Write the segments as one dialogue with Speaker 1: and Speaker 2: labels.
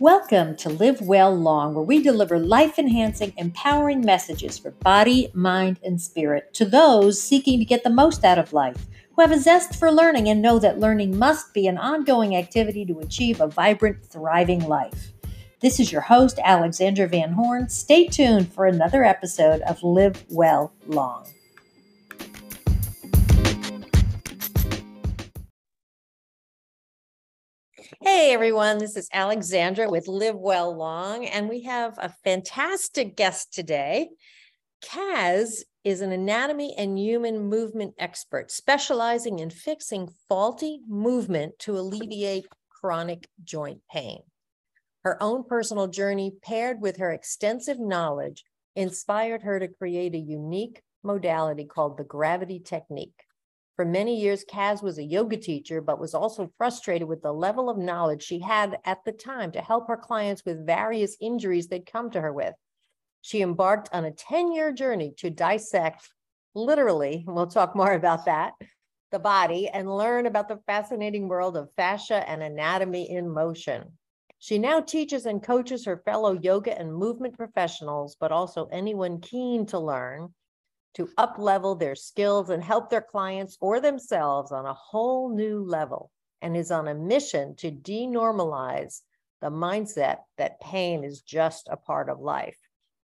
Speaker 1: Welcome to Live Well Long, where we deliver life enhancing, empowering messages for body, mind, and spirit to those seeking to get the most out of life, who have a zest for learning and know that learning must be an ongoing activity to achieve a vibrant, thriving life. This is your host, Alexandra Van Horn. Stay tuned for another episode of Live Well Long. Hey everyone, this is Alexandra with Live Well Long, and we have a fantastic guest today. Kaz is an anatomy and human movement expert specializing in fixing faulty movement to alleviate chronic joint pain. Her own personal journey, paired with her extensive knowledge, inspired her to create a unique modality called the gravity technique. For many years, Kaz was a yoga teacher, but was also frustrated with the level of knowledge she had at the time to help her clients with various injuries they'd come to her with. She embarked on a 10 year journey to dissect, literally, and we'll talk more about that, the body and learn about the fascinating world of fascia and anatomy in motion. She now teaches and coaches her fellow yoga and movement professionals, but also anyone keen to learn to uplevel their skills and help their clients or themselves on a whole new level and is on a mission to denormalize the mindset that pain is just a part of life.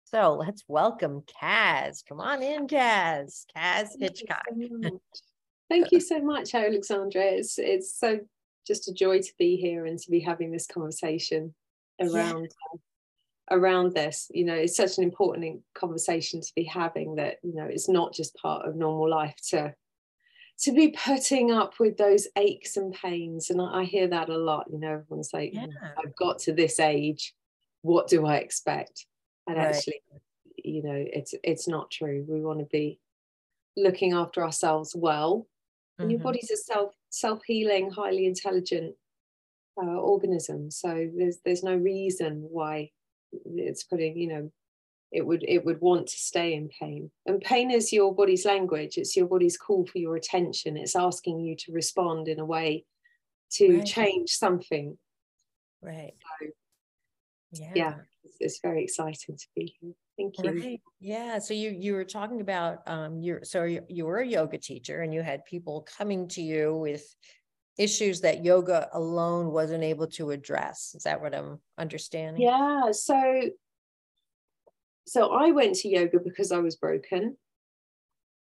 Speaker 1: So let's welcome Kaz. Come on in, Kaz. Kaz Hitchcock.
Speaker 2: Thank you so much, Alexandra. It's it's so just a joy to be here and to be having this conversation around yeah around this you know it's such an important conversation to be having that you know it's not just part of normal life to to be putting up with those aches and pains and i, I hear that a lot you know everyone's like yeah. i've got to this age what do i expect and right. actually you know it's it's not true we want to be looking after ourselves well and mm-hmm. your body's a self self-healing highly intelligent uh, organism so there's there's no reason why it's putting you know it would it would want to stay in pain. And pain is your body's language. It's your body's call for your attention. It's asking you to respond in a way to right. change something.
Speaker 1: Right.
Speaker 2: So, yeah. yeah it's, it's, very exciting to be here. Thank you. Right.
Speaker 1: yeah. So you you were talking about um you're so you, you were a yoga teacher and you had people coming to you with issues that yoga alone wasn't able to address. Is that what I'm understanding?
Speaker 2: Yeah. So, so I went to yoga because I was broken.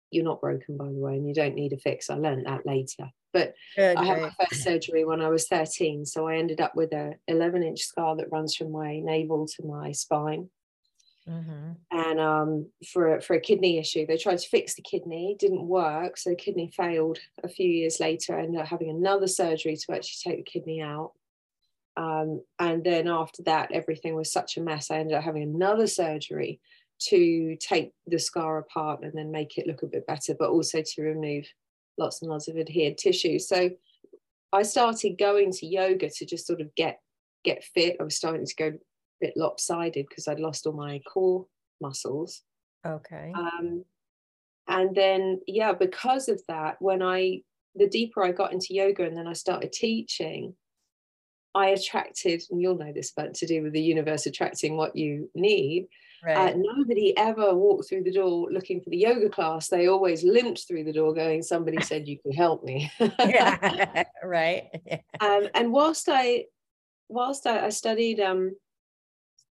Speaker 2: You're not broken, by the way, and you don't need a fix. I learned that later. But Good, I had my first surgery when I was 13, so I ended up with a 11 inch scar that runs from my navel to my spine. Mm-hmm. And um, for for a kidney issue, they tried to fix the kidney, didn't work, so the kidney failed. A few years later, I ended up having another surgery to actually take the kidney out. Um, and then after that, everything was such a mess. I ended up having another surgery to take the scar apart and then make it look a bit better, but also to remove lots and lots of adhered tissue. So I started going to yoga to just sort of get get fit. I was starting to go bit lopsided because I'd lost all my core muscles.
Speaker 1: Okay.
Speaker 2: Um, and then, yeah, because of that, when I, the deeper I got into yoga and then I started teaching, I attracted, and you'll know this, but to do with the universe attracting what you need. Uh, right. Uh, nobody ever walked through the door looking for the yoga class. They always limped through the door going, somebody said you could help me.
Speaker 1: yeah, right.
Speaker 2: Um, and whilst I, whilst I, I studied um,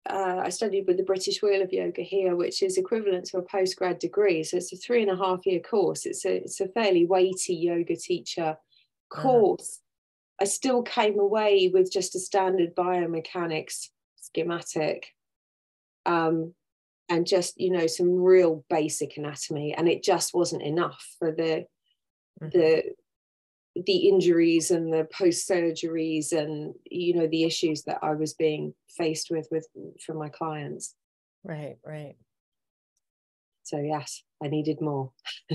Speaker 2: uh, I studied with the British Wheel of Yoga here, which is equivalent to a postgrad degree. So it's a three and a half year course. It's a it's a fairly weighty yoga teacher uh-huh. course. I still came away with just a standard biomechanics schematic, um, and just you know some real basic anatomy, and it just wasn't enough for the mm-hmm. the the injuries and the post surgeries and you know the issues that I was being faced with with from my clients.
Speaker 1: Right, right.
Speaker 2: So yes, I needed more.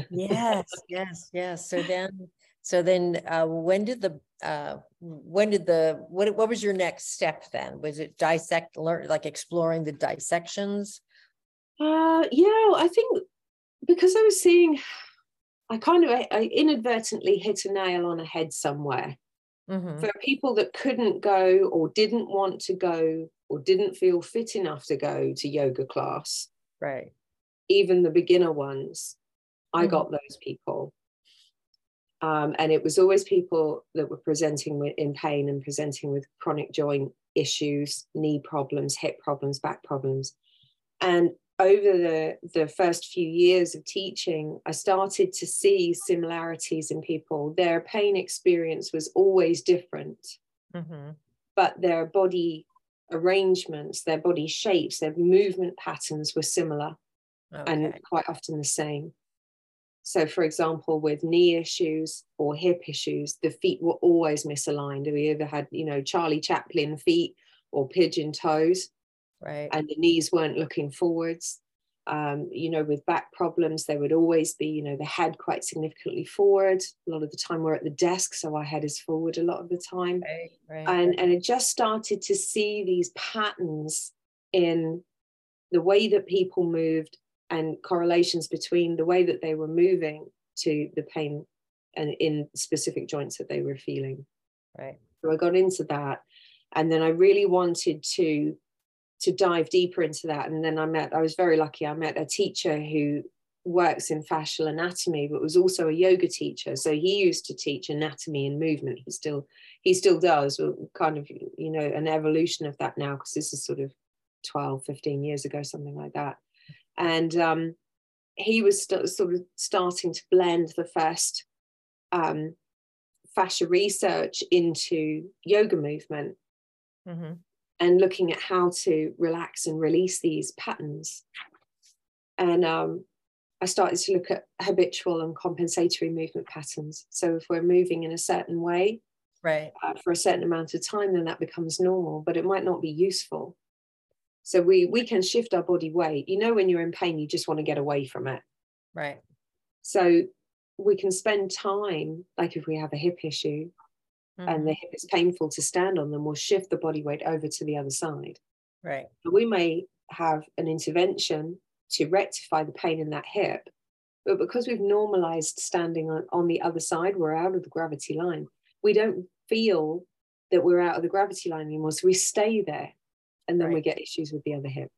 Speaker 1: yes, yes, yes. So then, so then, uh, when did the uh, when did the what what was your next step then? Was it dissect, learn like exploring the dissections?
Speaker 2: Uh, yeah, I think because I was seeing I kind of I inadvertently hit a nail on a head somewhere. Mm-hmm. For people that couldn't go or didn't want to go or didn't feel fit enough to go to yoga class,
Speaker 1: right?
Speaker 2: Even the beginner ones, I mm-hmm. got those people. Um, and it was always people that were presenting with, in pain and presenting with chronic joint issues, knee problems, hip problems, back problems. And over the, the first few years of teaching, I started to see similarities in people. Their pain experience was always different, mm-hmm. but their body arrangements, their body shapes, their movement patterns were similar okay. and quite often the same. So, for example, with knee issues or hip issues, the feet were always misaligned. We either had, you know, Charlie Chaplin feet or pigeon toes
Speaker 1: right?
Speaker 2: and the knees weren't looking forwards. Um, you know with back problems there would always be you know the head quite significantly forward. A lot of the time we're at the desk so our head is forward a lot of the time.
Speaker 1: Right, right,
Speaker 2: and
Speaker 1: right.
Speaker 2: and it just started to see these patterns in the way that people moved and correlations between the way that they were moving to the pain and in specific joints that they were feeling.
Speaker 1: Right.
Speaker 2: So i got into that and then i really wanted to to dive deeper into that. And then I met, I was very lucky, I met a teacher who works in fascial anatomy, but was also a yoga teacher. So he used to teach anatomy and movement. He still, he still does, kind of, you know, an evolution of that now, because this is sort of 12, 15 years ago, something like that. And um, he was st- sort of starting to blend the first um, fascia research into yoga movement. Mm-hmm and looking at how to relax and release these patterns. And um, I started to look at habitual and compensatory movement patterns. So if we're moving in a certain way
Speaker 1: right.
Speaker 2: Uh, for a certain amount of time, then that becomes normal, but it might not be useful. So we we can shift our body weight. You know, when you're in pain, you just want to get away from it.
Speaker 1: Right.
Speaker 2: So we can spend time, like if we have a hip issue, mm-hmm. and the hip is painful to stand on, then we'll shift the body weight over to the other side.
Speaker 1: Right.
Speaker 2: we may have an intervention to rectify the pain in that hip, but because we've normalized standing on, on the other side, we're out of the gravity line. We don't feel that we're out of the gravity line anymore. So we stay there and then right. we get issues with the other hip.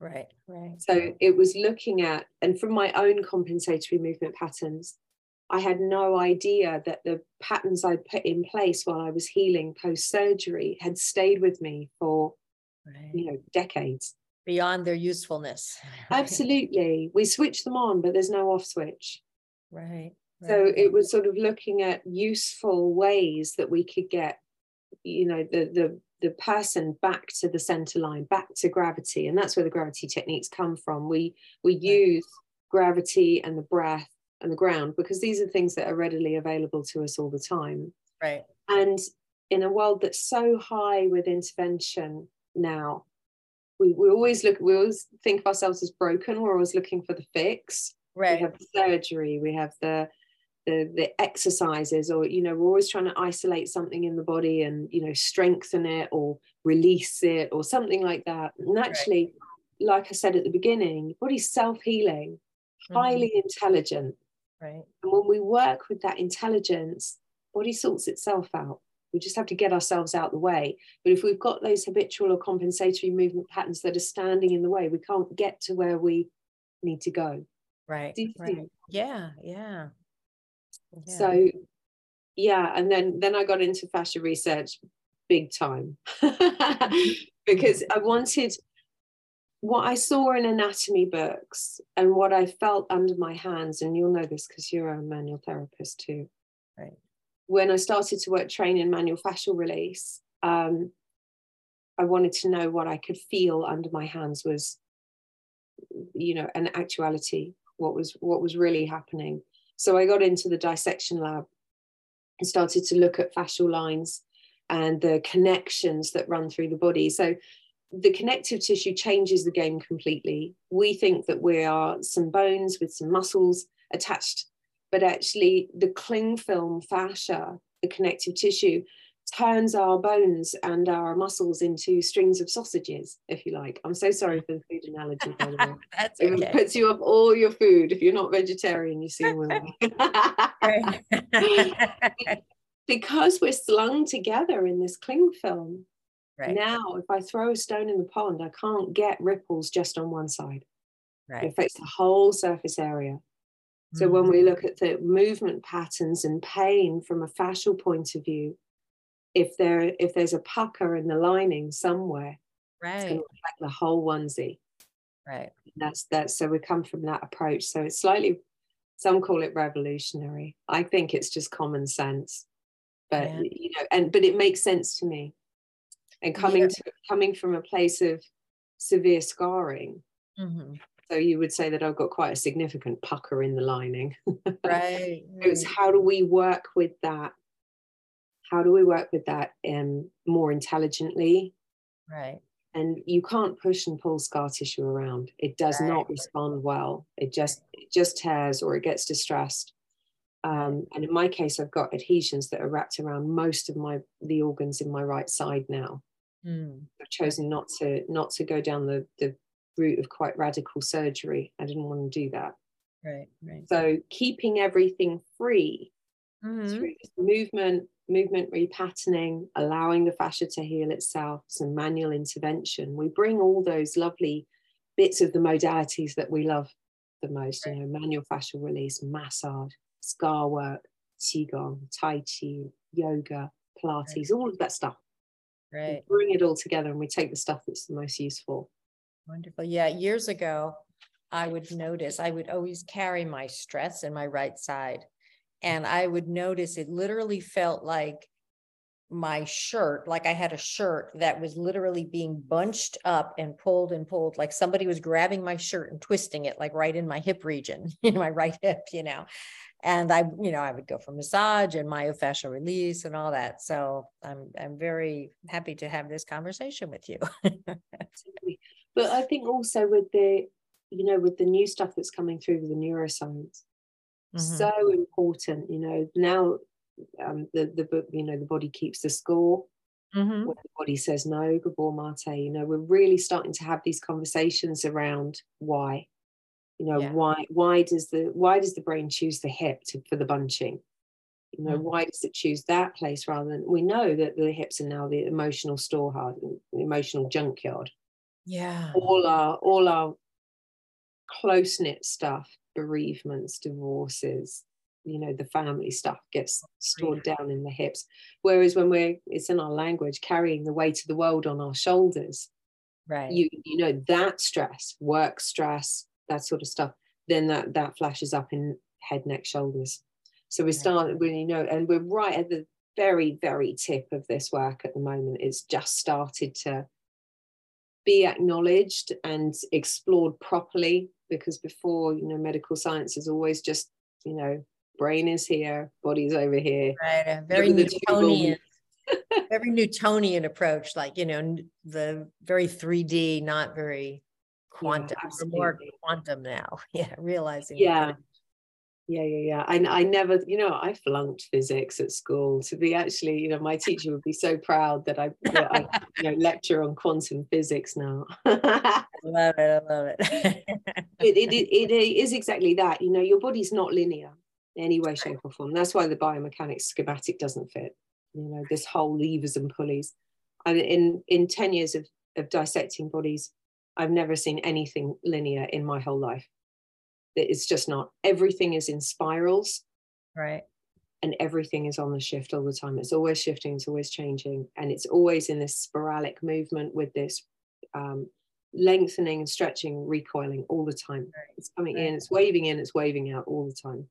Speaker 1: Right, right.
Speaker 2: So it was looking at, and from my own compensatory movement patterns, I had no idea that the patterns I'd put in place while I was healing post surgery had stayed with me for, right. you know, decades.
Speaker 1: Beyond their usefulness.
Speaker 2: Absolutely. We switch them on, but there's no off switch.
Speaker 1: Right.
Speaker 2: right. So it was sort of looking at useful ways that we could get, you know, the the the person back to the center line, back to gravity. And that's where the gravity techniques come from. We we use gravity and the breath and the ground because these are things that are readily available to us all the time.
Speaker 1: Right.
Speaker 2: And in a world that's so high with intervention now we, we always look we always think of ourselves as broken. We're always looking for the fix.
Speaker 1: Right.
Speaker 2: we have the surgery we have the the, the exercises or you know we're always trying to isolate something in the body and you know strengthen it or release it or something like that. And actually right. like i said at the beginning body's self-healing highly mm-hmm. intelligent
Speaker 1: Right.
Speaker 2: And when we work with that intelligence, body sorts itself out. We just have to get ourselves out the way. But if we've got those habitual or compensatory movement patterns that are standing in the way, we can't get to where we need to go.
Speaker 1: Right. right. Yeah, yeah.
Speaker 2: Yeah. So yeah, and then then I got into fascia research big time mm-hmm. because I wanted what I saw in anatomy books and what I felt under my hands, and you'll know this because you're a manual therapist too.
Speaker 1: Right.
Speaker 2: When I started to work training manual fascial release, um, I wanted to know what I could feel under my hands was, you know, an actuality. What was what was really happening. So I got into the dissection lab and started to look at fascial lines and the connections that run through the body. So the connective tissue changes the game completely. We think that we are some bones with some muscles attached, but actually, the cling film fascia, the connective tissue, turns our bones and our muscles into strings of sausages, if you like. I'm so sorry for the food analogy, by the way.
Speaker 1: That's okay.
Speaker 2: It puts you off all your food. If you're not vegetarian, you see because we're slung together in this cling film,
Speaker 1: Right.
Speaker 2: now if I throw a stone in the pond, I can't get ripples just on one side. It affects the whole surface area. So when
Speaker 1: Mhm.
Speaker 2: we look at the movement patterns and pain from a fascial point of view, if there if there's a pucker in the lining somewhere, it's going
Speaker 1: Right.
Speaker 2: to affect the whole onesie.
Speaker 1: Right.
Speaker 2: That's that. So we come from that approach. So it's slightly, some call it revolutionary. I think it's just common sense, but
Speaker 1: Yeah.
Speaker 2: you know, and but it makes sense to me. And coming
Speaker 1: Yeah.
Speaker 2: to coming from a place of severe scarring,
Speaker 1: Mhm.
Speaker 2: so you would say that I've got quite a significant pucker in the lining.
Speaker 1: Right.
Speaker 2: it's
Speaker 1: right.
Speaker 2: how do we work with that? How do we work with that um, more intelligently?
Speaker 1: Right.
Speaker 2: and you can't push and pull scar tissue around it does
Speaker 1: Right.
Speaker 2: not respond well it just it just tears or it gets distressed um, and in my case i've got adhesions that are wrapped around most of my the organs in my right side now
Speaker 1: Mm.
Speaker 2: i've chosen not to not to go down the the route of quite radical surgery i didn't want to do that
Speaker 1: Right. Right.
Speaker 2: so keeping everything free
Speaker 1: Mhm.
Speaker 2: through movement, movement repatterning, allowing the fascia to heal itself, some manual intervention. We bring all those lovely bits of the modalities that we love the most, you know, manual fascial release, massage, scar work, qigong, tai chi, yoga, pilates, all of that stuff.
Speaker 1: Right.
Speaker 2: bring it all together and we take the stuff that's the most useful.
Speaker 1: Wonderful. Yeah, years ago, I would notice, I would always carry my stress in my right side. And I would notice it literally felt like my shirt, like I had a shirt that was literally being bunched up and pulled and pulled, like somebody was grabbing my shirt and twisting it, like right in my hip region, in my right hip, you know. And I, you know, I would go for massage and myofascial release and all that. So I'm I'm very happy to have this conversation with you.
Speaker 2: But I think also with the, you know, with the new stuff that's coming through with the neuroscience,
Speaker 1: Mhm.
Speaker 2: so important you know now um, the the book you know the body keeps the score
Speaker 1: Mhm.
Speaker 2: when the body says no Gabor Maté you know we're really starting to have these conversations around why you know
Speaker 1: Yeah.
Speaker 2: why why does the why does the brain choose the hip to, for the bunching you know
Speaker 1: Mhm.
Speaker 2: why does it choose that place rather than we know that the hips are now the emotional storehouse the emotional junkyard
Speaker 1: Yeah.
Speaker 2: all our all our close knit stuff, bereavements, divorces, you know, the family stuff gets stored down in the hips. Whereas when we're, it's in our language, carrying the weight of the world on our shoulders,
Speaker 1: Right.
Speaker 2: you you know that stress, work stress, that sort of stuff, then that that flashes up in head, neck, shoulders. So we start when you know, and we're right at the very, very tip of this work at the moment. It's just started to be acknowledged and explored properly because before, you know, medical science is always just, you know, brain is here, body's over here.
Speaker 1: Right. A very Newtonian, very Newtonian approach, like, you know, the very 3D, not very quantum. We're more quantum now. Yeah. Realizing.
Speaker 2: Yeah. Yeah, yeah, yeah. I, I never, you know, I flunked physics at school. To be actually, you know, my teacher would be so proud that I, that I you know, lecture on quantum physics now.
Speaker 1: I love it. I love it.
Speaker 2: it, it, it is exactly that. You know, your body's not linear in any way, shape, or form. That's why the biomechanics schematic doesn't fit. You know, this whole levers and pulleys. I And in in ten years of of dissecting bodies, I've never seen anything linear in my whole life. It's just not. Everything is in spirals
Speaker 1: right.
Speaker 2: and everything is on the shift all the time. It's always shifting, it's always changing, and it's always in this sporadic movement with this um, lengthening and stretching, recoiling all the time.
Speaker 1: Right.
Speaker 2: It's coming
Speaker 1: Right.
Speaker 2: in, it's waving in, it's waving out all the time.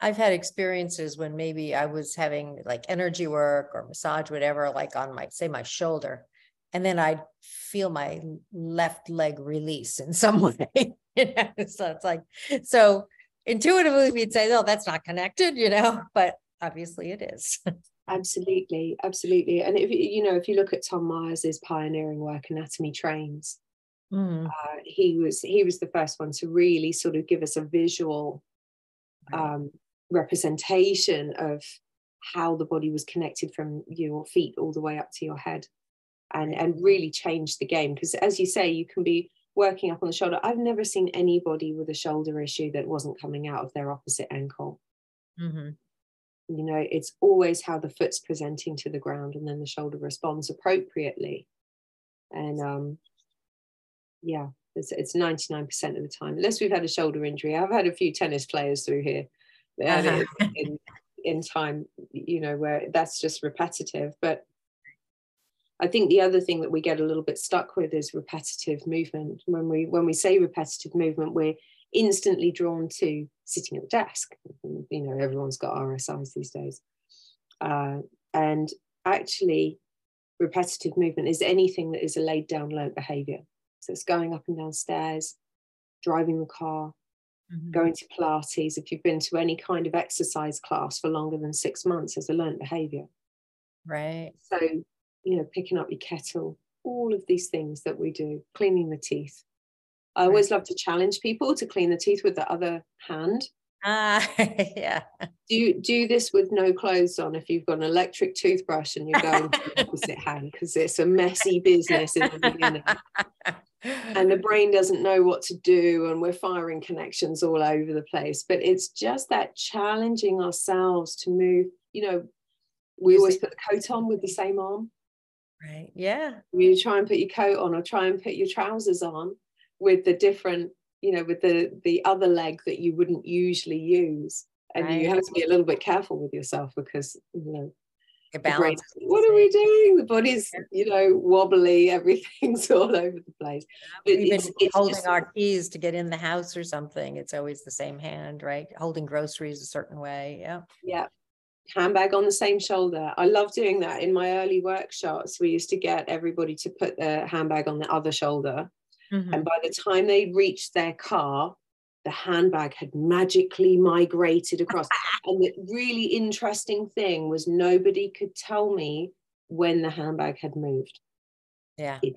Speaker 1: I've had experiences when maybe I was having like energy work or massage, whatever, like on my, say, my shoulder. And then I'd feel my left leg release in some way. you know? So it's like, so intuitively we'd say, oh, that's not connected, you know, but obviously it is.
Speaker 2: Absolutely, absolutely. And if you you know, if you look at Tom Myers's pioneering work, Anatomy Trains,
Speaker 1: Mm,
Speaker 2: uh, he was he was the first one to really sort of give us a visual um, representation of how the body was connected from your feet all the way up to your head and and really change the game. Because as you say you can be working up on the shoulder. I've never seen anybody with a shoulder issue that wasn't coming out of their opposite ankle.
Speaker 1: Mhm.
Speaker 2: you know it's always how the foot's presenting to the ground and then the shoulder responds appropriately. And um yeah it's, it's 99% of the time unless we've had a shoulder injury. I've had a few tennis players through here uh-huh. in, in time you know where that's just repetitive. But I think the other thing that we get a little bit stuck with is repetitive movement. When we when we say repetitive movement, we're instantly drawn to sitting at the desk. You know, everyone's got RSIs these days. Uh, and actually, repetitive movement is anything that is a laid down learned behavior. So it's going up and down stairs, driving the car, mm-hmm. going to Pilates. If you've been to any kind of exercise class for longer than six months, as a learned behavior.
Speaker 1: Right.
Speaker 2: So, you know, picking up your kettle, all of these things that we do, cleaning the teeth, I always love to challenge people to clean the teeth with the other hand.
Speaker 1: Ah, yeah.
Speaker 2: Do do this with no clothes on if you've got an electric toothbrush and you're going to the opposite hand because it's a messy business in the beginning. and the brain doesn't know what to do and we're firing connections all over the place but it's just that challenging ourselves to move you know we always put the coat on with the same arm
Speaker 1: right yeah.
Speaker 2: You try and put your coat on or try and put your trousers on with the different you know with the the other leg that you wouldn't usually use. And right. you have to be a little bit careful with yourself because you know brain, what are we doing the body's you know wobbly everything's all over the place.
Speaker 1: But even it's, it's holding just, our keys to get in the house or something it's always the same hand right? Holding groceries a certain way yeah.
Speaker 2: Yeah handbag on the same shoulder i love doing that in my early workshops we used to get everybody to put their handbag on the other shoulder Mm-hmm. And by the time they reached their car, the handbag had magically migrated across. and the really interesting thing was nobody could tell me when the handbag had moved.
Speaker 1: Yeah, it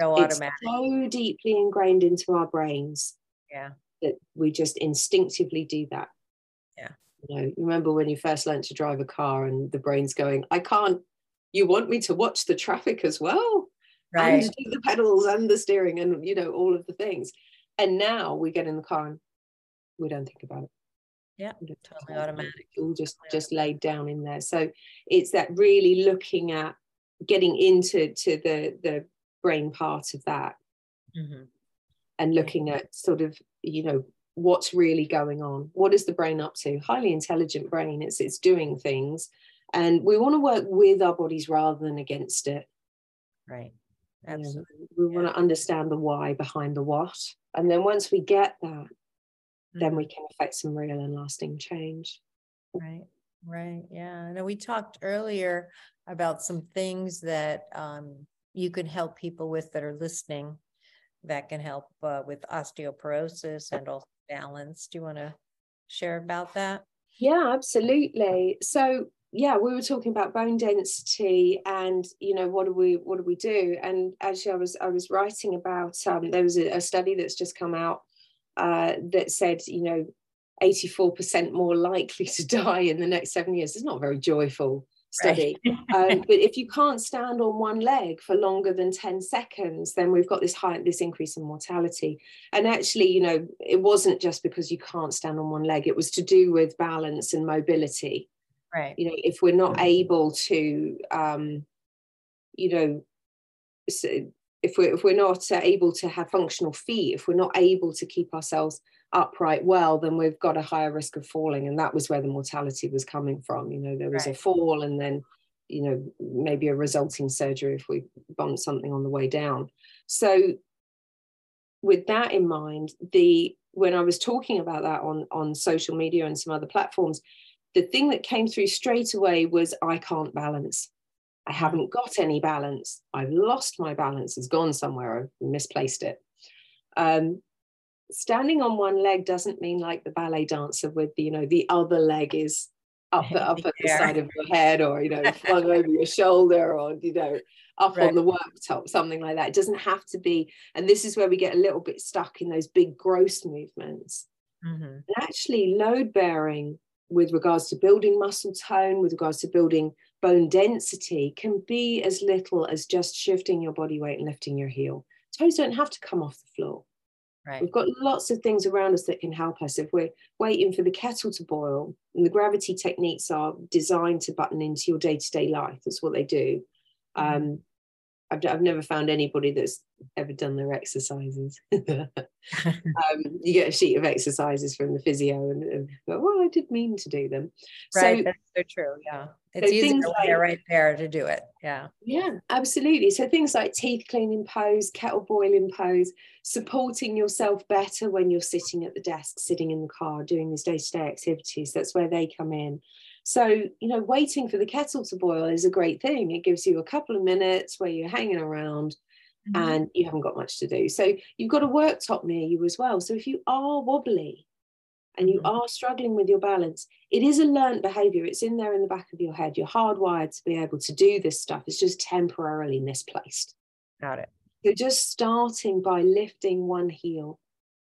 Speaker 1: so automatic.
Speaker 2: It's so deeply ingrained into our brains.
Speaker 1: Yeah.
Speaker 2: That we just instinctively do that.
Speaker 1: Yeah.
Speaker 2: You know, remember when you first learned to drive a car and the brain's going, I can't, you want me to watch the traffic as well? right. and do the pedals and the steering and you know all of the things and now we get in the car and we don't think about it
Speaker 1: yeah totally automatic
Speaker 2: all just totally just laid down in there so it's that really looking at getting into to the the brain part of that mm-hmm. and looking at sort of you know what's really going on what is the brain up to highly intelligent brain it's it's doing things and we want to work with our bodies rather than against it
Speaker 1: right
Speaker 2: Absolutely. we want to understand the why behind the what. And then once we get that, mm-hmm. then we mm-hmm. can affect some real and lasting change.
Speaker 1: Right, right. Yeah. Know we talked earlier about some things that um, you can help people with that are listening that can help uh, with osteoporosis and also balance. Do you want to share about that?
Speaker 2: Yeah, absolutely. So yeah we were talking about bone density and you know what do we what do we do and actually i was i was writing about um, there was a, a, study that's just come out uh, that said you know 84% more likely to die in the next seven years it's not very joyful study. Right. um, but if you can't stand on one leg for longer than 10 seconds then we've got this high this increase in mortality. And actually you know it wasn't just because you can't stand on one leg. It was to do with balance and mobility.
Speaker 1: Right.
Speaker 2: You know if we're not able to um you know if we're if we're not uh, able to have functional feet if we're not able to keep ourselves upright well then we've got a higher risk of falling and that was where the mortality was coming from you know there was right. a fall and then you know maybe a resulting surgery if we bumped something on the way down so with that in mind the when i was talking about that on on social media and some other platforms the thing that came through straight away was I can't balance. I mm. haven't got any balance. I've lost my balance. It's gone somewhere. I've misplaced it. Um, standing on one leg doesn't mean like the ballet dancer with you know the other leg is up up at the side of your head or you know flung over your shoulder or you know up right. on the worktop something like that it doesn't have to be and this is where we get a little bit stuck in those big gross movements mm-hmm. and actually load bearing with regards to building muscle tone, with regards to building bone density, can be as little as just shifting your body weight and lifting your heel. Toes don't have to come off the floor.
Speaker 1: Right.
Speaker 2: We've got lots of things around us that can help us. If we're waiting for the kettle to boil, and the gravity techniques are designed to button into your day to day life, that's what they do.
Speaker 1: Mhm.
Speaker 2: Um, I've, I've never found anybody that's ever done their exercises. um, you get a sheet of exercises from the physio and, and go, well, I did mean to do them.
Speaker 1: Right,
Speaker 2: So
Speaker 1: that's so true, yeah. It's
Speaker 2: so
Speaker 1: easier
Speaker 2: like-
Speaker 1: right there to do it, yeah.
Speaker 2: Yeah, absolutely. So things like teeth cleaning pose, kettle boiling pose, supporting yourself better when you're sitting at the desk, sitting in the car, doing these day-to-day activities. That's where they come in. So, you know, waiting for the kettle to boil is a great thing. It gives you a couple of minutes where you're hanging around
Speaker 1: Mm-hmm.
Speaker 2: and you haven't got much to do. So you've got a worktop near you as well. So if you are wobbly and you
Speaker 1: Mhm.
Speaker 2: are struggling with your balance, it is a learned behavior. It's in there in the back of your head. You're hardwired to be able to do this stuff. It's just temporarily misplaced.
Speaker 1: Got it.
Speaker 2: You're just starting by lifting one heel,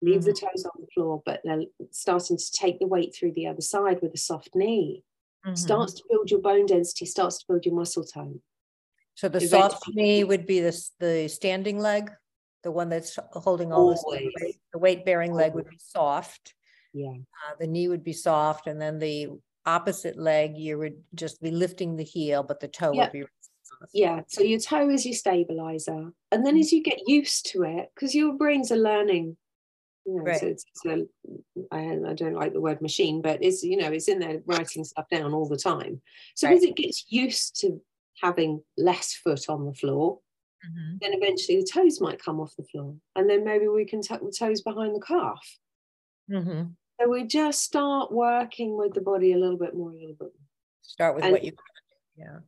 Speaker 2: leave the toes on the floor, but then starting to take the weight through the other side with a soft knee.
Speaker 1: Mhm.
Speaker 2: Starts to build your bone density, starts to build your muscle tone.
Speaker 1: So the soft knee would be this, the standing leg, the one that's holding all this
Speaker 2: Always.
Speaker 1: weight. The weight bearing leg would be soft.
Speaker 2: Yeah.
Speaker 1: Uh, the knee would be soft and then the opposite leg, you would just be lifting the heel, but the toe
Speaker 2: Yeah.
Speaker 1: would be.
Speaker 2: Yeah, so your toe is your stabilizer. And then as you get used to it, because your brains are learning, you know,
Speaker 1: Right.
Speaker 2: so it's, I, I don't like the word machine, but it's, you know, it's in there writing stuff down all the time. So
Speaker 1: Right.
Speaker 2: as it gets used to having less foot on the floor,
Speaker 1: Mhm.
Speaker 2: then eventually the toes might come off the floor. And then maybe we can tuck the toes behind the calf.
Speaker 1: Mhm.
Speaker 2: So we just start working with the body a little bit more, a little bit more.
Speaker 1: Start with
Speaker 2: And-
Speaker 1: what you, yeah.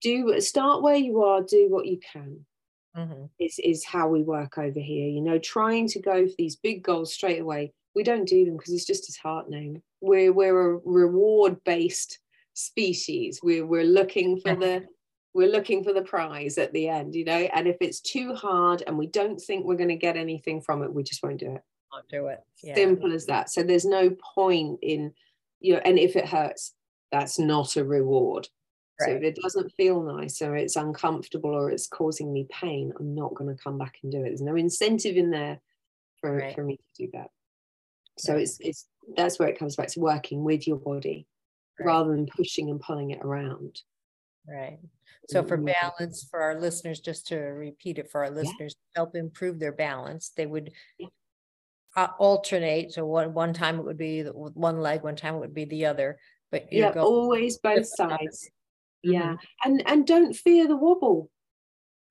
Speaker 2: Do start where you are, do what you can.
Speaker 1: Mhm.
Speaker 2: is is how we work over here you know trying to go for these big goals straight away. We don't do them because it's just disheartening we're we're a reward based species. We're we're looking for the we're looking for the prize at the end you know and if it's too hard and we don't think we're going to get anything from it we just won't do it.
Speaker 1: I'll do it. Yeah.
Speaker 2: simple as that. So there's no point in you know and if it hurts that's not a reward so if it doesn't feel nice or it's uncomfortable or it's causing me pain, I'm not going to come back and do it. There's no incentive in there for,
Speaker 1: Right.
Speaker 2: for me to do that. So
Speaker 1: Right.
Speaker 2: it's it's that's where it comes back to working with your body rather than pushing and pulling it around.
Speaker 1: Right. So for
Speaker 2: Mm,
Speaker 1: balance, for our listeners, just to repeat it for our listeners, to help improve their balance, they would
Speaker 2: Yeah.
Speaker 1: uh, alternate. So one, one time it would be one leg, one time it would be the other, but
Speaker 2: Yeah, always both sides. Yeah. And and don't fear the wobble.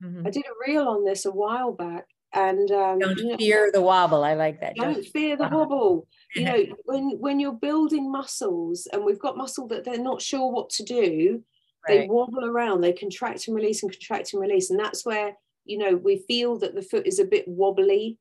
Speaker 1: Mhm.
Speaker 2: I did a reel on this a while back and um
Speaker 1: Don't
Speaker 2: you know,
Speaker 1: fear the wobble. I like that.
Speaker 2: don't fear the
Speaker 1: uh-huh.
Speaker 2: wobble you know when when you're building muscles and we've got muscle that they're not sure what to do they wobble around they contract and release and contract and release and that's where you know we feel that the foot is a bit wobbly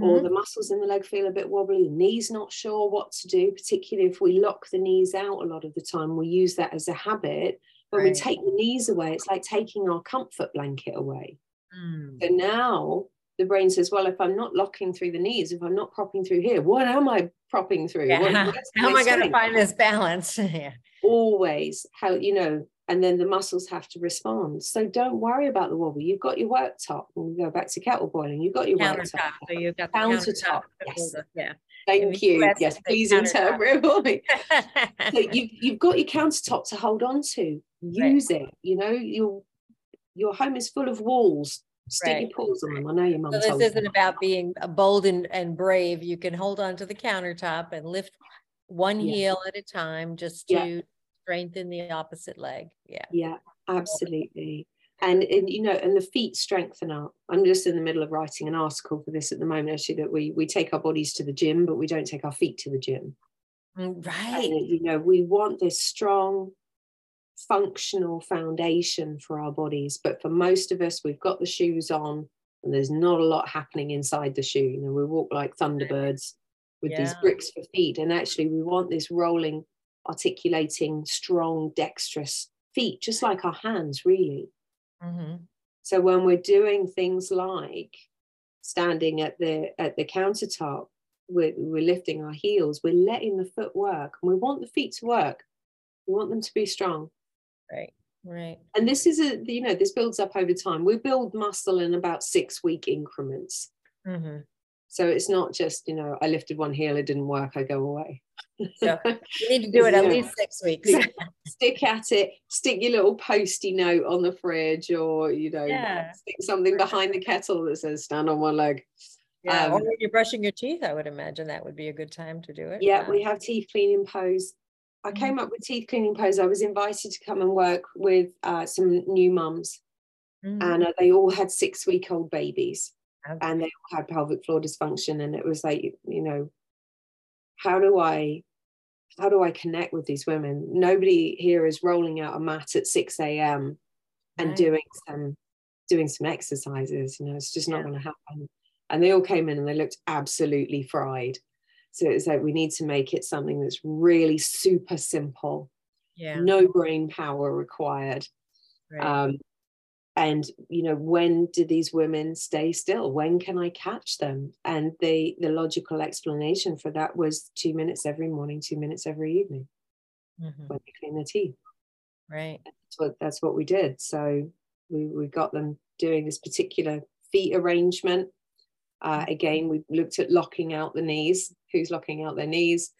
Speaker 2: or
Speaker 1: Mhm.
Speaker 2: the muscles in the leg feel a bit wobbly the knees not sure what to do particularly if we lock the knees out a lot of the time we use that as a habit when we
Speaker 1: Right.
Speaker 2: take the knees away it's like taking our comfort blanket away
Speaker 1: Mm.
Speaker 2: so now the brain says, well, if I'm not locking through the knees, if I'm not propping through here, what am I propping through?
Speaker 1: Yeah.
Speaker 2: What-
Speaker 1: How am I going to find this balance? Yeah.
Speaker 2: Always how, you know, and then the muscles have to respond. So don't worry about the wobble. You've got your worktop. When we go back to kettle boiling, you've got your
Speaker 1: Countertop.
Speaker 2: worktop.
Speaker 1: So you've got
Speaker 2: Countertop,
Speaker 1: countertop.
Speaker 2: yes.
Speaker 1: Yeah.
Speaker 2: Thank you.
Speaker 1: US
Speaker 2: Yes, please interpret. So you've, you've got your countertop to hold on to. Use it. You know, your your home is full of walls. Stick
Speaker 1: Right.
Speaker 2: your paws on them. I know your mum
Speaker 1: So this isn't about being uh, bold and, and brave. You can hold on to the countertop and lift one
Speaker 2: Yeah.
Speaker 1: heel at a time just
Speaker 2: Yeah.
Speaker 1: to strengthen the opposite leg. Yeah.
Speaker 2: Yeah, absolutely. And, and you know, and the feet strengthen up. I'm just in the middle of writing an article for this at the moment, actually, that we we take our bodies to the gym, but we don't take our feet to the gym.
Speaker 1: Mm,
Speaker 2: And,
Speaker 1: Right.
Speaker 2: you know, we want this strong, functional foundation for our bodies. But for most of us, we've got the shoes on, and there's not a lot happening inside the shoe. You know, we walk like thunderbirds with these bricks for feet, and actually, we want this rolling, articulating, strong, dexterous feet, just like our hands, really.
Speaker 1: Mhm.
Speaker 2: So when we're doing things like standing at the at the countertop, we're, we're lifting our heels, we're letting the foot work, and we want the feet to work. We want them to be strong.
Speaker 1: Right. Right.
Speaker 2: And this is a you know this builds up over time. We build muscle in about six week increments.
Speaker 1: Mhm.
Speaker 2: So it's not just, you know, I lifted one heel, it didn't work, I go away.
Speaker 1: So you need to do it at least six weeks.
Speaker 2: stick at it, stick your little posty note on the fridge or, you know,
Speaker 1: Yeah.
Speaker 2: stick something behind the kettle that says stand on one leg.
Speaker 1: Yeah, or
Speaker 2: Um,
Speaker 1: when you're brushing your teeth, I would imagine that would be a good time to do it.
Speaker 2: Yeah, we have teeth cleaning pose. I
Speaker 1: Mhm.
Speaker 2: came up with teeth cleaning pose. I was invited to come and work with uh, some new mums,
Speaker 1: Mhm.
Speaker 2: and uh, they all had six week old babies.
Speaker 1: Okay.
Speaker 2: and they all had pelvic floor dysfunction and it was like you know how do i how do i connect with these women nobody here is rolling out a mat at 6 a.m and
Speaker 1: Right.
Speaker 2: doing some doing some exercises you know it's just not
Speaker 1: Yeah.
Speaker 2: going to happen and they all came in and they looked absolutely fried so it's like we need to make it something that's really super simple
Speaker 1: Yeah.
Speaker 2: no brain power required
Speaker 1: right.
Speaker 2: um, and you know when do these women stay still? When can i catch them? And the the logical explanation for that was two minutes every morning two minutes every evening
Speaker 1: Mhm.
Speaker 2: when they clean their teeth.
Speaker 1: Right.
Speaker 2: that's what that's what we did. So we, we got them doing this particular feet arrangement. Uh, again we looked at locking out the knees. Who's locking out their knees?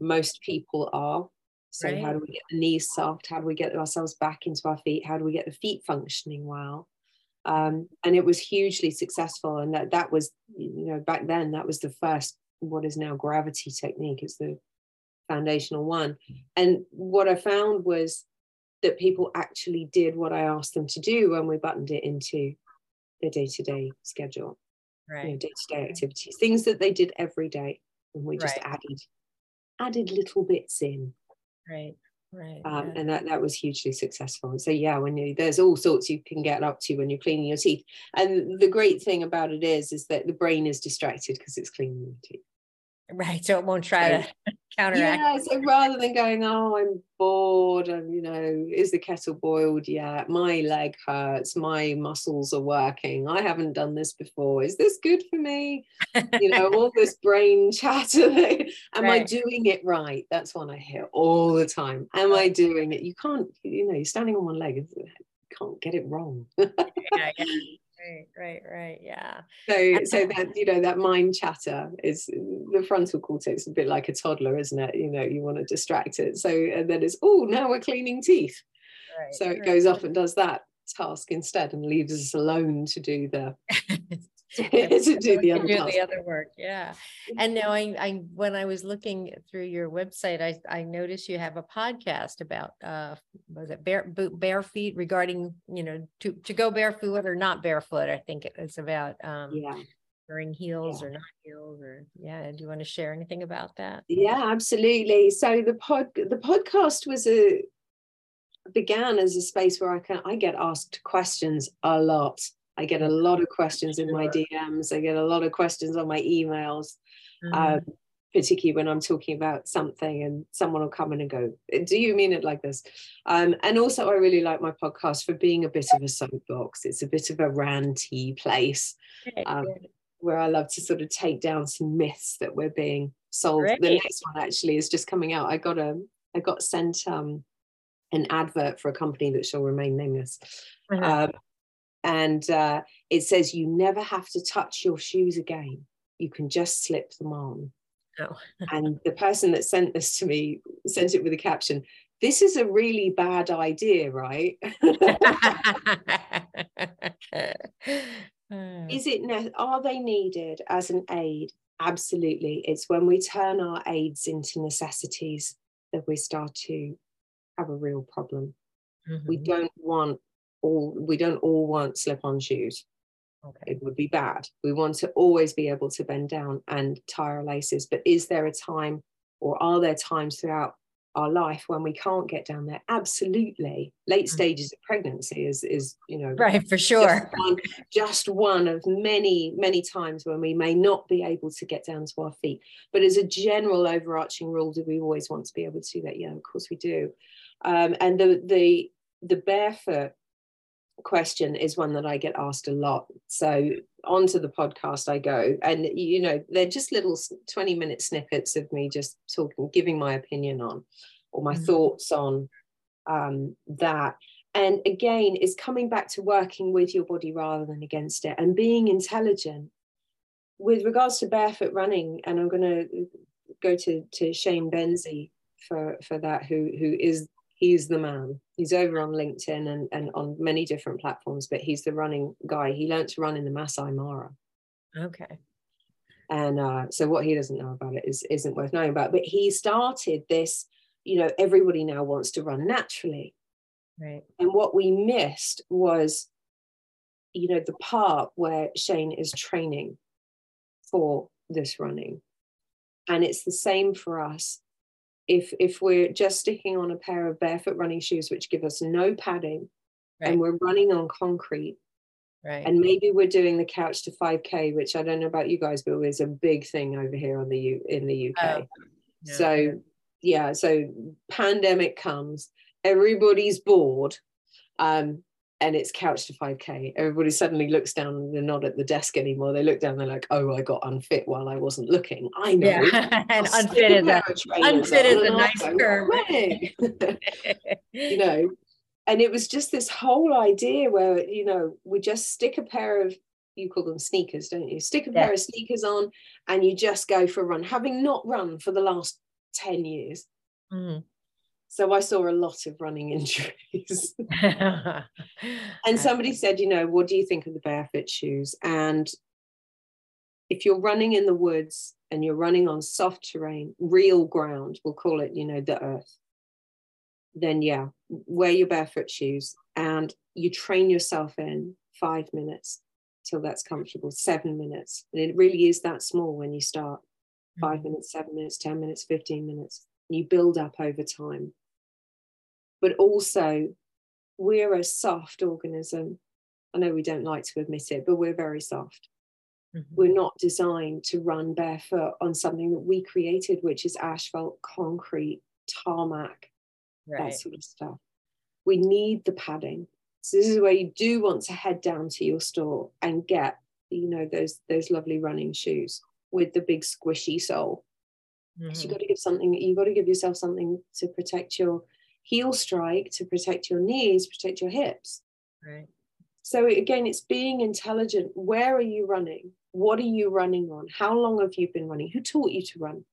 Speaker 2: Most people are so how do we get the knees soft? How do we get ourselves back into our feet? How do we get the feet functioning well? Um, and it was hugely successful and that that was you know back then that was the first what is now gravity technique. It's the foundational one. And what i found was that people actually did what i asked them to do when we buttoned it into their day-to-day schedule you know, day-to-day activities things that they did every day and we just
Speaker 1: Right.
Speaker 2: added added little bits in
Speaker 1: Right. Right.
Speaker 2: um,
Speaker 1: yeah.
Speaker 2: and that that was hugely successful. And so yeah, when you there's all sorts you can get up to when you're cleaning your teeth. And the great thing about it is, is that the brain is distracted because it's cleaning your teeth.
Speaker 1: Right. So it won't try to counteract.
Speaker 2: Yeah, so rather than going, oh, I'm bored, and you know, is the kettle boiled yet? My leg hurts, my muscles are working. I haven't done this before. Is this good for me? You know, all this brain chatter. Am I doing it right? That's one I hear all the time. Am I doing it? You can't, you know, you're standing on one leg. You can't get it wrong.
Speaker 1: yeah, yeah. Right. Right. Right. Yeah.
Speaker 2: So, so that you know that mind chatter is the frontal cortex, a bit like a toddler, isn't it? You know, you want to distract it. So, and then it's oh, now we're cleaning teeth.
Speaker 1: Right.
Speaker 2: So it
Speaker 1: right.
Speaker 2: goes off and does that task instead, and leaves us alone to do the to do the other
Speaker 1: do the other work. Yeah. And now I, I, when I was looking through your website, I, I noticed you have a podcast about, uh, was it bare, boot, bare feet regarding, you know, to, to go barefoot or not barefoot. I think it's about, um,
Speaker 2: Yeah,
Speaker 1: wearing heels
Speaker 2: Yeah.
Speaker 1: or not heels or, yeah. Do you want to share anything about that?
Speaker 2: yeah, absolutely. So the pod the podcast was a began as a space where I can I get asked questions a lot. I get a lot of questions in my DMs. I get a lot of questions on my emails.
Speaker 1: Mhm.
Speaker 2: um, particularly when I'm talking about something and someone will come in and go, Do you mean it like this? Um, and also, I really like my podcast for being a bit of a soapbox. It's a bit of a ranty place um, where I love to sort of take down some myths that we're being sold. The next one actually is just coming out. I got a, I got sent um, an advert for a company that shall remain nameless.
Speaker 1: Uh-huh.
Speaker 2: Um, and uh, it says you never have to touch your shoes again. You can just slip them on.
Speaker 1: Oh.
Speaker 2: and the person that sent this to me sent it with a caption this is a really bad idea right is it ne- are they needed as an aid absolutely it's when we turn our aids into necessities that we start to have a real problem we
Speaker 1: mhm,
Speaker 2: don't want all we don't all want slip on shoes
Speaker 1: okay.
Speaker 2: it would be bad. We want to always be able to bend down and tie our laces. But is there a time or are there times throughout our life when we can't get down there? Absolutely. Late
Speaker 1: Mm.
Speaker 2: stages of pregnancy is is, you know,
Speaker 1: Right, for
Speaker 2: just
Speaker 1: sure.
Speaker 2: one, just one of many, many times when we may not be able to get down to our feet. But as a general overarching rule, do we always want to be able to do that? Yeah, of course we do. Um, and the the the barefoot question is one that I get asked a lot. So onto the podcast I go, and you know they're just little twenty minute snippets of me just talking, giving my opinion on, or my
Speaker 1: Mhm.
Speaker 2: thoughts on um, that. And again, is coming back to working with your body rather than against it, and being intelligent. with regards to barefoot running, and I'm going to go to to Shane Benzie for for that, who who is he's the man. He's over on LinkedIn and, and on many different platforms, but he's the running guy. He learned to run in the Masai Mara.
Speaker 1: Okay.
Speaker 2: And uh, so what he doesn't know about it is isn't worth knowing about. But he started this, you know, everybody now wants to run naturally.
Speaker 1: Right.
Speaker 2: And what we missed was, you know, the part where Shane is training for this running. And it's the same for us. If if we're just sticking on a pair of barefoot running shoes which give us no padding
Speaker 1: Right.
Speaker 2: and we're running on concrete
Speaker 1: Right.
Speaker 2: and maybe we're doing the couch to 5k which i don't know about you guys but is a big thing over here on the U- in the uk
Speaker 1: Oh, yeah.
Speaker 2: so yeah so pandemic comes everybody's bored um and it's couch to 5k everybody suddenly looks down and they're not at the desk anymore they look down they're like oh i got unfit while i wasn't looking i know
Speaker 1: yeah. and unfit is a
Speaker 2: pair of trainers
Speaker 1: unfit is a nice term.
Speaker 2: you know and it was just this whole idea where you know we just stick a pair of you call them sneakers don't you stick a
Speaker 1: Yeah.
Speaker 2: pair of sneakers on and you just go for a run having not run for the last 10 years
Speaker 1: Mhm.
Speaker 2: So i saw a lot of running injuries.
Speaker 1: And
Speaker 2: somebody said you know what do you think of the barefoot shoes? And if you're running in the woods and you're running on soft terrain real ground we'll call it you know the earth then yeah wear your barefoot shoes. And you train yourself in five minutes till that's comfortable seven minutes. And it really is that small when you start. Five mm. minutes seven minutes 10 minutes 15 minutes. You build up over time but also we're a soft organism i know we don't like to admit it but we're very soft
Speaker 1: Mhm.
Speaker 2: we're not designed to run barefoot on something that we created which is asphalt concrete tarmac
Speaker 1: right.
Speaker 2: that sort of stuff. We need the padding. So this is where you do want to head down to your store and get, you know, those those lovely running shoes with the big squishy sole. Because
Speaker 1: Mhm.
Speaker 2: you've got to give something, you've got to give yourself something to protect your heel strike, to protect your knees, protect your hips.
Speaker 1: Right.
Speaker 2: So again, it's being intelligent. Where are you running? What are you running on? How long have you been running? Who taught you to run?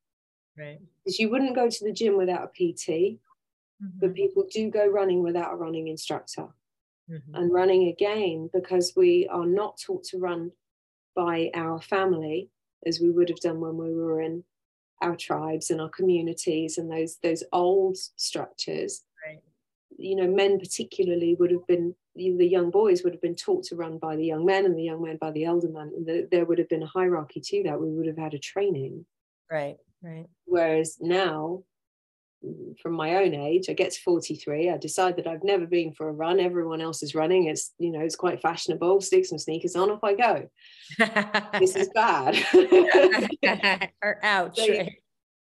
Speaker 1: Right.
Speaker 2: Because you wouldn't go to the gym without a PT, but
Speaker 1: Mhm.
Speaker 2: people do go running without a running instructor.
Speaker 1: Mhm.
Speaker 2: and running again because we are not taught to run by our family as we would have done when we were in our tribes and our communities and those those old structures
Speaker 1: Right.
Speaker 2: you know men particularly would have been the young boys would have been taught to run by the young men and the young men by the elder men and the, there would have been a hierarchy to that we would have had a training
Speaker 1: Right. Right.
Speaker 2: whereas now from my own age i get to 43 i decide that i've never been for a run everyone else is running it's you know it's quite fashionable stick some sneakers on off i go this is bad
Speaker 1: or ouch.
Speaker 2: So-
Speaker 1: right.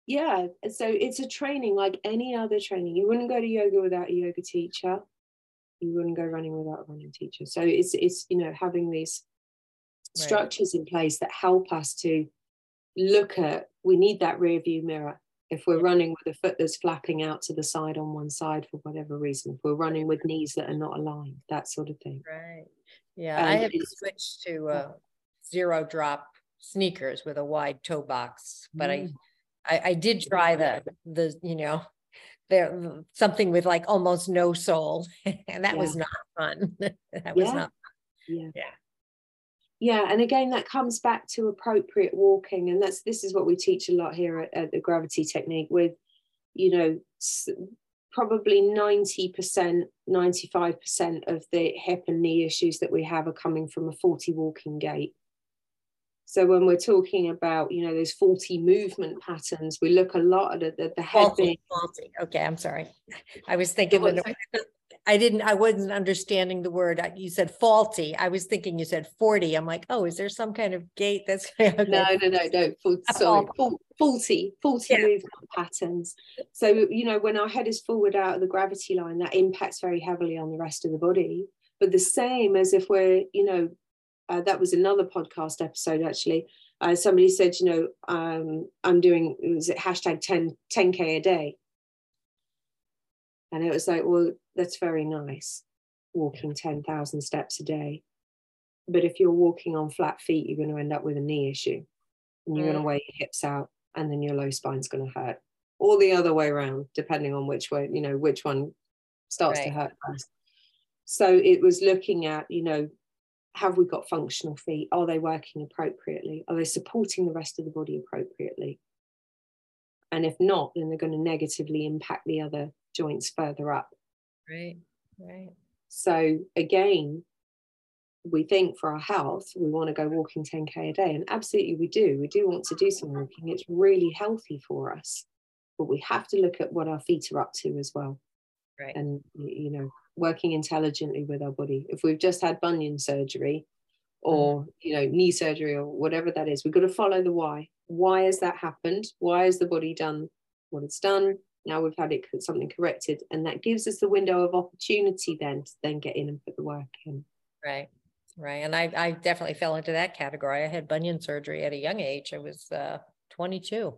Speaker 2: yeah so it's a training like any other training you wouldn't go to yoga without a yoga teacher you wouldn't go running without a running teacher so it's it's you know having these
Speaker 1: Right.
Speaker 2: structures in place that help us to look at we need that rear view mirror if we're running with a foot that's flapping out to the side on one side for whatever reason if we're running with knees that are not aligned that sort of thing
Speaker 1: Right. Yeah, I have switched to uh, zero drop sneakers with a wide toe box, but I,
Speaker 2: Mm.
Speaker 1: I, I did try the, the, you know, there, something with like almost no sole, and that was not fun. That was
Speaker 2: Yeah.
Speaker 1: not,
Speaker 2: yeah
Speaker 1: Yeah.
Speaker 2: Yeah and again that comes back to appropriate walking and that's this is what we teach a lot here at, at the gravity technique with you know s- probably 90% 95% of the hip and knee issues that we have are coming from a faulty walking gait so when we're talking about you know those faulty movement patterns we look a lot at the, the head being
Speaker 1: faulty, faulty. Okay, I'm sorry. I was thinking,
Speaker 2: what,
Speaker 1: that I didn't, I wasn't understanding the word. You said faulty. I was thinking you said forty. I'm like, oh, is there some kind of gate that's? okay.
Speaker 2: No, no, no, no. Fault,
Speaker 1: A
Speaker 2: sorry,
Speaker 1: fault,
Speaker 2: faulty, faulty
Speaker 1: Yeah.
Speaker 2: movement patterns. So you know, when our head is forward out of the gravity line, that impacts very heavily on the rest of the body. But the same as if we're, you know, uh, that was another podcast episode actually. Uh, somebody said, you know, um, I'm doing was it hashtag 10 10k a day, and it was like, well, that's very nice, walking ten thousand steps a day. But if you're walking on flat feet, you're going to end up with a knee issue and you're
Speaker 1: Mm.
Speaker 2: going to wear your hips out and then your low spine's going to hurt. Or the other way around depending on which way you know which one starts to hurt first. So it was looking at you know have we got functional feet? Are they working appropriately? Are they supporting the rest of the body appropriately? And if not then they're going to negatively impact the other joints further up
Speaker 1: Right, right.
Speaker 2: so again, we think for our health, we want to go walking 10k a day, and absolutely we do. We do want to do some walking. It's really healthy for us, but we have to look at what our feet are up to as well,
Speaker 1: Right.
Speaker 2: and you know, working intelligently with our body. If we've just had bunion surgery, or mm-hmm. you know, knee surgery, or whatever that is, we've got to follow the why. Why has that happened? Why has the body done what it's done? Now we've had it something corrected, and that gives us the window of opportunity then to then get in and put the work in.
Speaker 1: Right, right. And I, I definitely fell into that category. I had bunion surgery at a young age. I was uh, 22.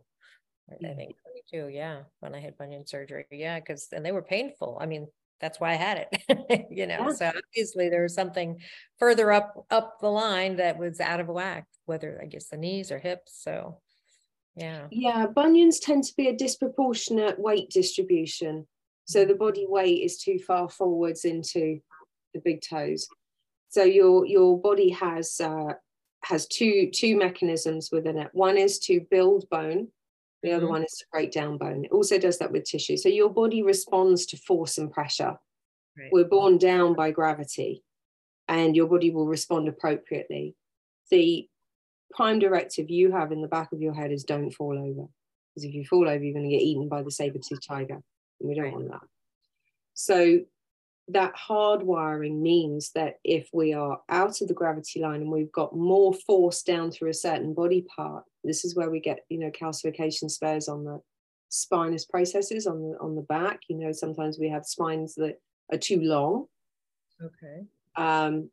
Speaker 1: I-
Speaker 2: Yeah.
Speaker 1: think 22, yeah, when I had bunion surgery. Yeah, because, and they were painful. I mean, that's why I had it, you know,
Speaker 2: Yeah.
Speaker 1: so obviously there was something further up, up the line that was out of whack, whether I guess the knees or hips. So, yeah,
Speaker 2: Yeah, bunions tend to be a disproportionate weight distribution. So the body weight is too far forwards into the big toes. So your your body has uh, has two two mechanisms within it. One is to build bone. The other
Speaker 1: Mhm.
Speaker 2: one is to break down bone. It also does that with tissue. So your body responds to force and pressure.
Speaker 1: Right.
Speaker 2: We're born down by gravity, and your body will respond appropriately. The prime directive you have in the back of your head is don't fall over. Because if you fall over, you're going to get eaten by the saber-toothed tiger. And we don't want that. So that hardwiring means that if we are out of the gravity line and we've got more force down through a certain body part, this is where we get, you know, calcification spurs on the spinous processes on the on the back. You know, sometimes we have spines that are too long.
Speaker 1: okay,
Speaker 2: Um,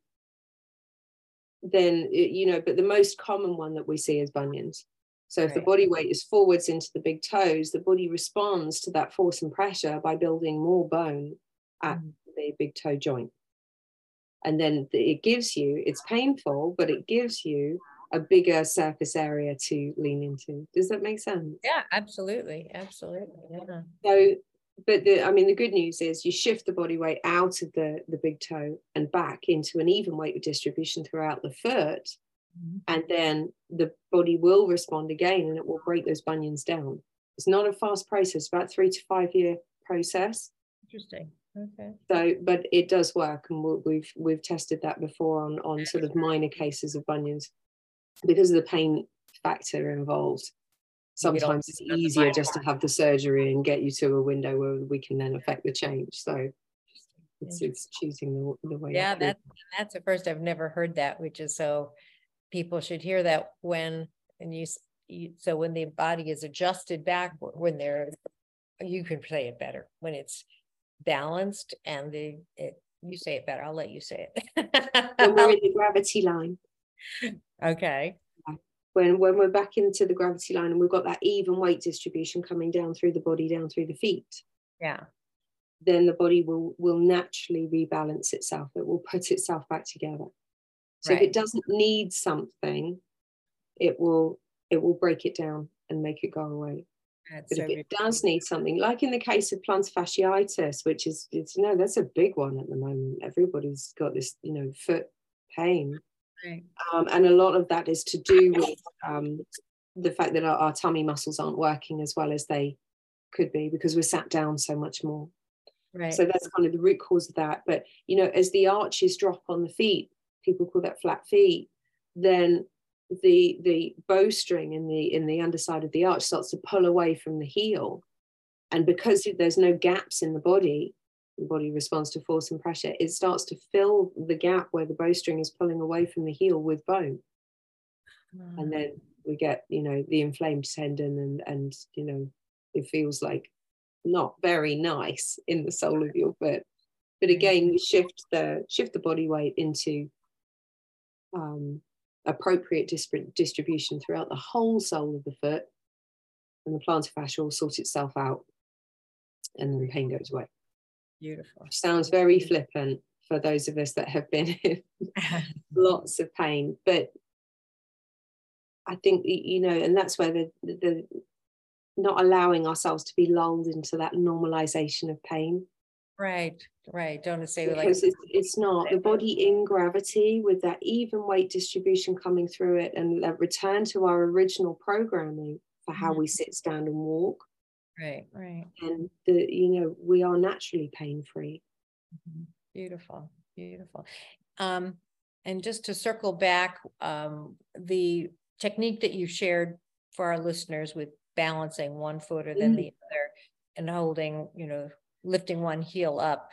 Speaker 2: then it- you know, but the most common one that we see is bunions. So if the body weight is forwards into the big toes, the body responds to that force and pressure by building more bone at
Speaker 1: Mhm.
Speaker 2: the big toe joint. And then the- it gives you, it's painful, but it gives you a bigger surface area to lean into. Does that make sense?
Speaker 1: yeah, absolutely, absolutely, yeah.
Speaker 2: So, but the, I mean, the good news is you shift the body weight out of the, the big toe and back into an even weight distribution throughout the foot.
Speaker 1: Mhm.
Speaker 2: And then the body will respond again and it will break those bunions down. It's not a fast process, about three to five year process.
Speaker 1: Interesting, okay.
Speaker 2: So, but it does work, and we've we've tested that before on on sort of minor cases of bunions because of the pain factor involved. Sometimes it's easier just to have the surgery and get you to a window where we can then affect the change. So it's it's choosing the, the way.
Speaker 1: Yeah, that, that's the first, I've never heard that, which is so, people should hear that when, and you, you, so when the body is adjusted back, when they're, you can say it better, when it's balanced and the, it, you say it better, I'll let you say
Speaker 2: when
Speaker 1: it.
Speaker 2: we're in the gravity line.
Speaker 1: Okay,
Speaker 2: when when we're back into the gravity line and we've got that even weight distribution coming down through the body down through the feet
Speaker 1: yeah,
Speaker 2: then the body will will naturally rebalance itself. It will put itself back together. So if it doesn't need something it will it will break it down and make it go away.
Speaker 1: That's
Speaker 2: but
Speaker 1: so
Speaker 2: if it
Speaker 1: re-
Speaker 2: does need something like in the case of plantar fasciitis which is it's you know that's a big one at the moment. Everybody's got this you know foot pain
Speaker 1: right,
Speaker 2: um, and a lot of that is to do with um, the fact that our, our tummy muscles aren't working as well as they could be because we're sat down so much more.
Speaker 1: right,
Speaker 2: So that's kind of the root cause of that. But you know, as the arches drop on the feet, people call that flat feet. Then the the bowstring in the in the underside of the arch starts to pull away from the heel, and because there's no gaps in the body, the body responds to force and pressure. It starts to fill the gap where the bowstring is pulling away from the heel with bone
Speaker 1: Mm,
Speaker 2: and then we get you know the inflamed tendon and and you know it feels like not very nice in the sole of your foot but
Speaker 1: Mm.
Speaker 2: again you shift the shift the body weight into um, appropriate dis- distribution throughout the whole sole of the foot and the plantar fascia will sort itself out and then the pain goes away
Speaker 1: beautiful.
Speaker 2: sounds very flippant for those of us that have been in lots of pain but I think you know, and that's where the the not allowing ourselves to be lulled into that normalization of pain.
Speaker 1: Right, right. Don't say
Speaker 2: because
Speaker 1: like
Speaker 2: it's, it's not the body in gravity with that even weight distribution coming through it and that return to our original programming for how mm-hmm. we sit, stand, and walk.
Speaker 1: Right, right.
Speaker 2: And the you know we are naturally pain free.
Speaker 1: Mm-hmm. Beautiful, beautiful. Um, and just to circle back, um, the technique that you shared for our listeners with balancing one foot or then mm. the other and holding, you know, lifting one heel up.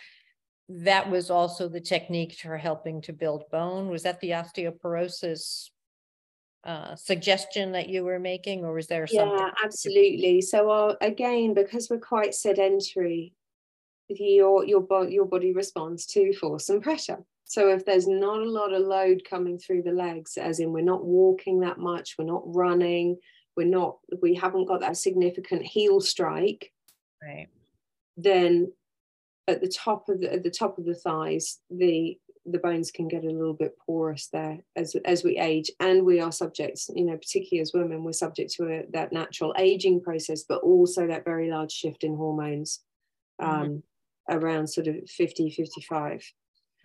Speaker 1: That was also the technique for helping to build bone. Was that the osteoporosis uh, suggestion that you were making, or was there something?
Speaker 2: Yeah, absolutely. So uh, again, because we're quite sedentary, your your your body responds to force and pressure. So if there's not a lot of load coming through the legs, as in we're not walking that much, we're not running, we're not, we haven't got that significant heel strike,
Speaker 1: right?
Speaker 2: Then at the top of the at the top of the thighs, the the bones can get a little bit porous there as as we age, and we are subject, you know, particularly as women, we're subject to a, that natural aging process, but also that very large shift in hormones mm-hmm. um, mm-hmm. around sort of 50, 55.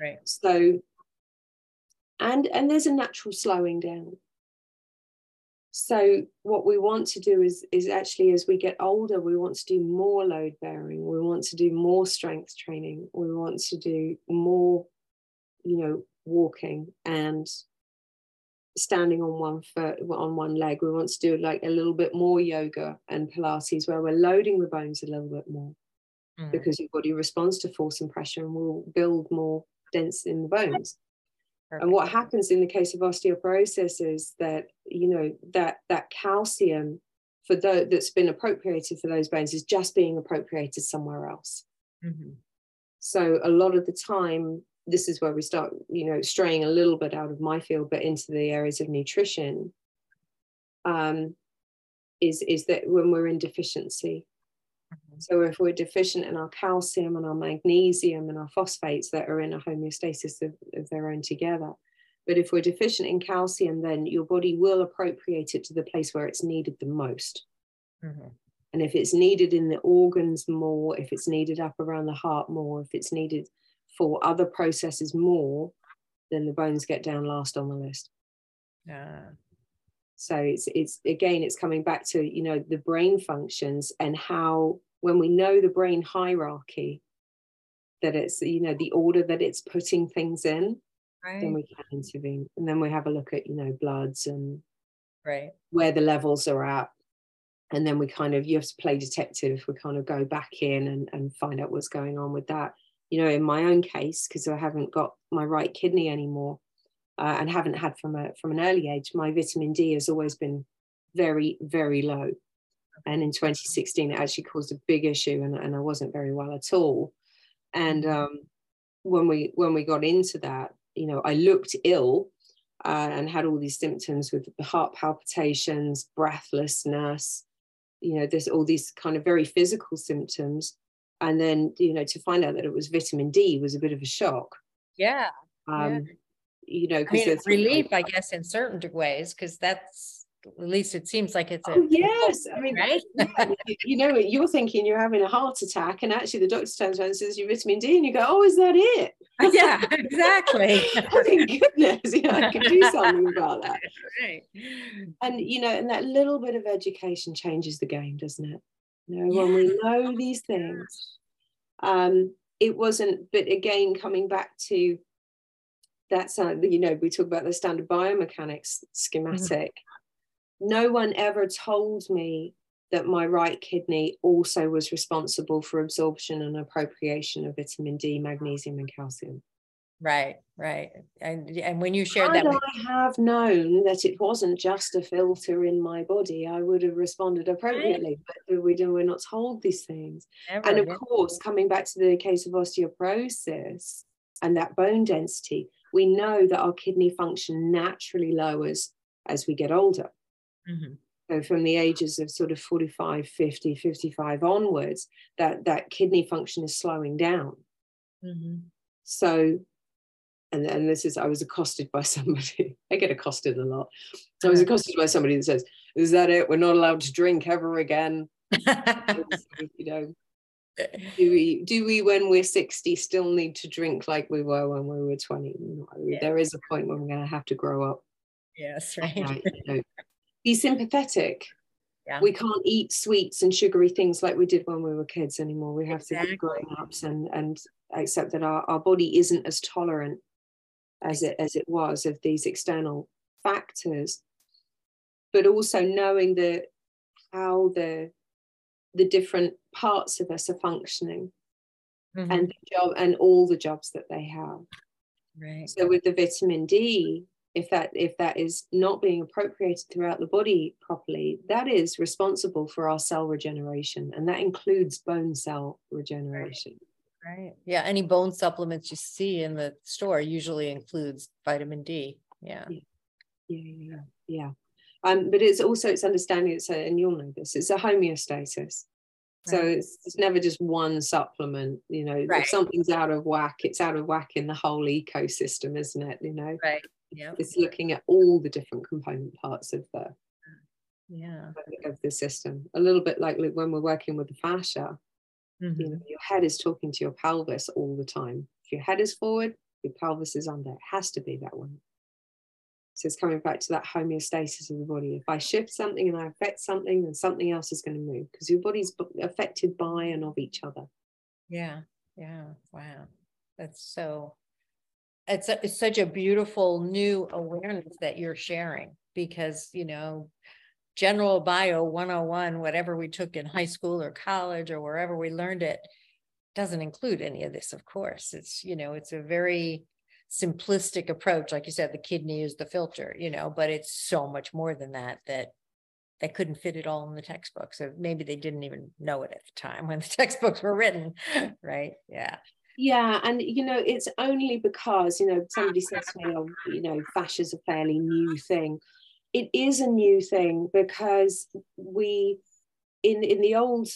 Speaker 1: Right.
Speaker 2: So, and and there's a natural slowing down. So what we want to do is is actually as we get older, we want to do more load bearing. We want to do more strength training. We want to do more, you know, walking and standing on one foot on one leg. We want to do like a little bit more yoga and Pilates where we're loading the bones a little bit more. Mm. Because your body responds to force and pressure and will build more dense in the bones. Perfect. And what happens in the case of osteoporosis is that you know that that calcium for the, that's been appropriated for those bones is just being appropriated somewhere else. Mm-hmm. So a lot of the time, this is where we start, you know, straying a little bit out of my field, but into the areas of nutrition. Um, is is that when we're in deficiency, so if we're deficient in our calcium and our magnesium and our phosphates that are in a homeostasis of, of their own together. But if we're deficient in calcium, then your body will appropriate it to the place where it's needed the most. Mm-hmm. And if it's needed in the organs more, if it's needed up around the heart more, if it's needed for other processes more, than the bones get down last on the list. Yeah. So it's it's again, it's coming back to you know the brain functions and how when we know the brain hierarchy, that it's, you know, the order that it's putting things in, right. then we can intervene. And then we have a look at, you know, bloods and
Speaker 1: right
Speaker 2: where the levels are at. And then we kind of, you have to play detective. We kind of go back in and, and find out what's going on with that. You know, in my own case, because I haven't got my right kidney anymore, uh, and haven't had from a from an early age, my vitamin D has always been very, very low. And in 2016, it actually caused a big issue, and, and I wasn't very well at all. And mm-hmm. um, when we when we got into that, you know, I looked ill uh, and had all these symptoms with heart palpitations, breathlessness, you know, there's all these kind of very physical symptoms. And then, you know, to find out that it was vitamin D was a bit of a shock.
Speaker 1: Yeah. Um, yeah.
Speaker 2: You know,
Speaker 1: because I mean, relief, I guess, in certain ways, because that's at least it seems like it's a
Speaker 2: oh, yes. I mean right? you know you're thinking you're having a heart attack and actually the doctor turns around and says you're vitamin d and you go oh is that it?
Speaker 1: Yeah exactly.
Speaker 2: Thank goodness. You know i can do something about that. Right. And you know and that little bit of education changes the game doesn't it you know yeah. when we know these things um it wasn't but again coming back to that's uh, you know we talk about the standard biomechanics schematic mm-hmm no one ever told me that my right kidney also was responsible for absorption and appropriation of vitamin D, magnesium, and calcium.
Speaker 1: Right, right. And and when you shared Had that,
Speaker 2: with- I have known that it wasn't just a filter in my body, I would have responded appropriately. But we do, we're not told these things. Never, and of never. course, coming back to the case of osteoporosis and that bone density, we know that our kidney function naturally lowers as we get older. Mm-hmm. So from the ages of sort of 45, 50, 55 onwards, that, that kidney function is slowing down. Mm-hmm. So, and, and this is I was accosted by somebody. I get accosted a lot. So I was uh-huh. accosted by somebody that says, "Is that it? We're not allowed to drink ever again." you know, do we do we when we're 60 still need to drink like we were when we were 20 no, yeah. there is a point when we're going to have to grow up
Speaker 1: yes right
Speaker 2: you know, be sympathetic yeah. we can't eat sweets and sugary things like we did when we were kids anymore we have exactly. to be grown ups and and accept that our, our body isn't as tolerant as it as it was of these external factors but also knowing that how the the different parts of us are functioning mm-hmm. and the job and all the jobs that they have.
Speaker 1: Right.
Speaker 2: So with the vitamin d if that if that is not being appropriated throughout the body properly that is responsible for our cell regeneration and that includes bone cell regeneration
Speaker 1: right, yeah any bone supplements you see in the store usually includes vitamin d yeah.
Speaker 2: Yeah. Yeah yeah, yeah. Um, but it's also it's understanding it's a, and you'll know this it's a homeostasis. So right. it's, it's, never just one supplement you know right. if something's out of whack it's out of whack in the whole ecosystem isn't it you know?
Speaker 1: Right yeah.
Speaker 2: It's looking at all the different component parts of the
Speaker 1: yeah.
Speaker 2: of the system. A little bit like when we're working with the fascia mm-hmm. you know your head is talking to your pelvis all the time if your head is forward your pelvis is under it has to be that way so it's coming back to that homeostasis of the body. If I shift something and I affect something, then something else is going to move because your body's affected by and of each other.
Speaker 1: Yeah. Yeah. Wow. That's so, it's, a, it's such a beautiful new awareness that you're sharing because, you know, general bio 101, whatever we took in high school or college or wherever we learned it, doesn't include any of this, of course. It's, you know, it's a very simplistic approach. Like you said the kidney is the filter you know but it's so much more than that that they couldn't fit it all in the textbook. So maybe they didn't even know it at the time when the textbooks were written right? Yeah.
Speaker 2: Yeah and you know it's only because you know somebody says to me oh you know fascia is a fairly new thing it is a new thing because we in in the old